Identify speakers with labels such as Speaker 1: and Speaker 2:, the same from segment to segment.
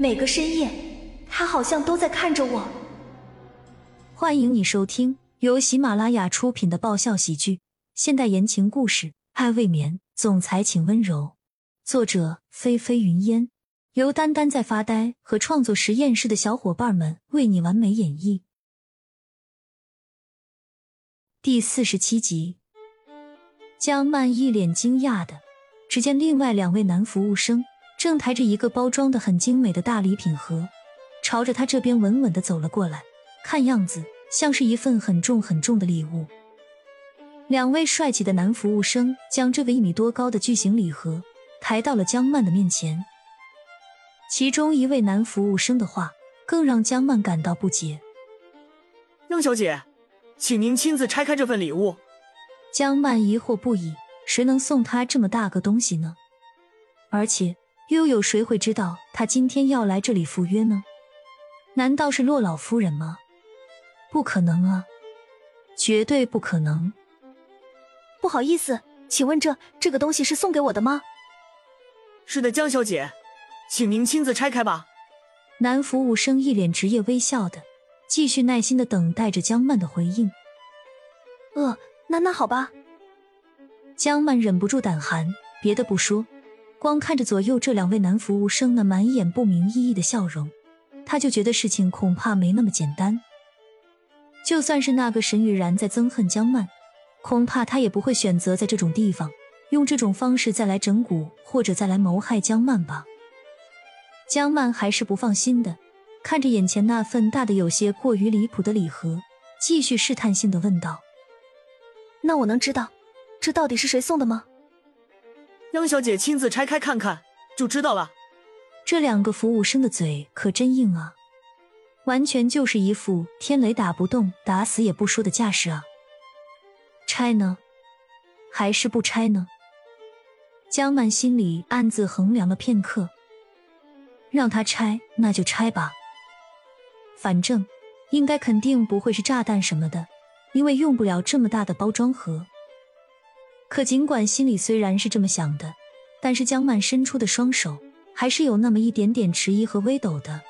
Speaker 1: 每个深夜，他好像都在看着我。
Speaker 2: 欢迎你收听由喜马拉雅出品的爆笑喜剧、现代言情故事《爱未眠》，总裁请温柔。作者：菲菲云烟，由丹丹在发呆和创作实验室的小伙伴们为你完美演绎。第四十七集，江曼一脸惊讶的，只见另外两位男服务生。正抬着一个包装的很精美的大礼品盒，朝着他这边稳稳的走了过来，看样子像是一份很重很重的礼物。两位帅气的男服务生将这个一米多高的巨型礼盒抬到了江曼的面前。其中一位男服务生的话更让江曼感到不解：“
Speaker 3: 杨小姐，请您亲自拆开这份礼物。”
Speaker 2: 江曼疑惑不已，谁能送他这么大个东西呢？而且。又有谁会知道他今天要来这里赴约呢？难道是洛老夫人吗？不可能啊，绝对不可能！
Speaker 1: 不好意思，请问这这个东西是送给我的吗？
Speaker 3: 是的，江小姐，请您亲自拆开吧。
Speaker 2: 男服务生一脸职业微笑的，继续耐心的等待着江曼的回应。
Speaker 1: 呃，那那好吧。
Speaker 2: 江曼忍不住胆寒，别的不说。光看着左右这两位男服务生那满眼不明意义的笑容，他就觉得事情恐怕没那么简单。就算是那个沈雨然在憎恨江曼，恐怕他也不会选择在这种地方用这种方式再来整蛊或者再来谋害江曼吧。江曼还是不放心的，看着眼前那份大的有些过于离谱的礼盒，继续试探性的问道：“
Speaker 1: 那我能知道这到底是谁送的吗？”
Speaker 3: 杨小姐亲自拆开看看就知道了。
Speaker 2: 这两个服务生的嘴可真硬啊，完全就是一副天雷打不动、打死也不说的架势啊！拆呢，还是不拆呢？江曼心里暗自衡量了片刻，让他拆那就拆吧，反正应该肯定不会是炸弹什么的，因为用不了这么大的包装盒。可尽管心里虽然是这么想的，但是江曼伸出的双手还是有那么一点点迟疑和微抖的。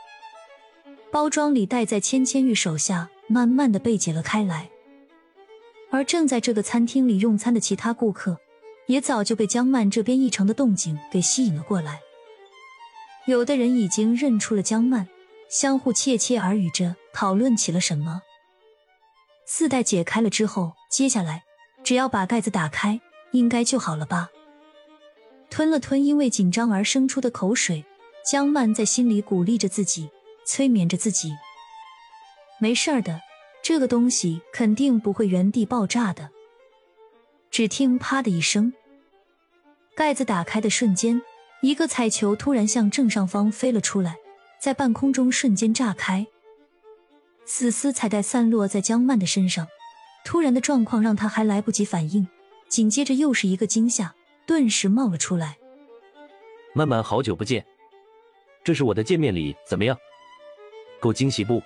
Speaker 2: 包装里袋在芊芊玉手下，慢慢的被解了开来。而正在这个餐厅里用餐的其他顾客，也早就被江曼这边异常的动静给吸引了过来。有的人已经认出了江曼，相互窃窃耳语着讨论起了什么。四袋解开了之后，接下来只要把盖子打开。应该就好了吧。吞了吞因为紧张而生出的口水，江曼在心里鼓励着自己，催眠着自己：“没事儿的，这个东西肯定不会原地爆炸的。”只听“啪”的一声，盖子打开的瞬间，一个彩球突然向正上方飞了出来，在半空中瞬间炸开，丝丝彩带散落在江曼的身上。突然的状况让她还来不及反应。紧接着又是一个惊吓，顿时冒了出来。
Speaker 4: 曼曼，好久不见，这是我的见面礼，怎么样？够惊喜不？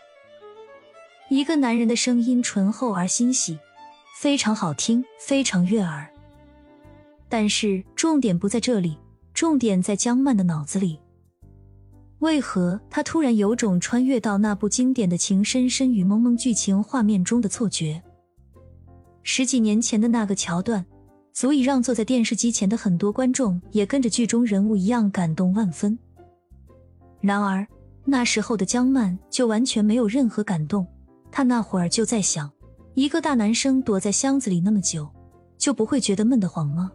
Speaker 2: 一个男人的声音醇厚而欣喜，非常好听，非常悦耳。但是重点不在这里，重点在江曼的脑子里。为何他突然有种穿越到那部经典的情深深雨蒙蒙剧情画面中的错觉？十几年前的那个桥段。足以让坐在电视机前的很多观众也跟着剧中人物一样感动万分。然而那时候的江曼就完全没有任何感动。她那会儿就在想，一个大男生躲在箱子里那么久，就不会觉得闷得慌吗？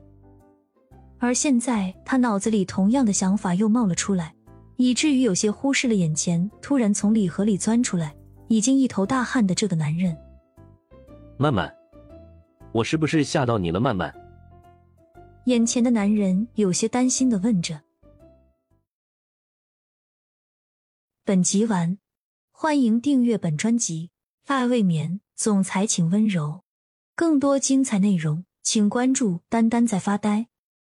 Speaker 2: 而现在他脑子里同样的想法又冒了出来，以至于有些忽视了眼前突然从礼盒里钻出来、已经一头大汗的这个男人。
Speaker 4: 曼曼，我是不是吓到你了，曼曼？
Speaker 2: 眼前的男人有些担心的问着：“本集完，欢迎订阅本专辑《爱未眠》，总裁请温柔。更多精彩内容，请关注“丹丹在发呆”。”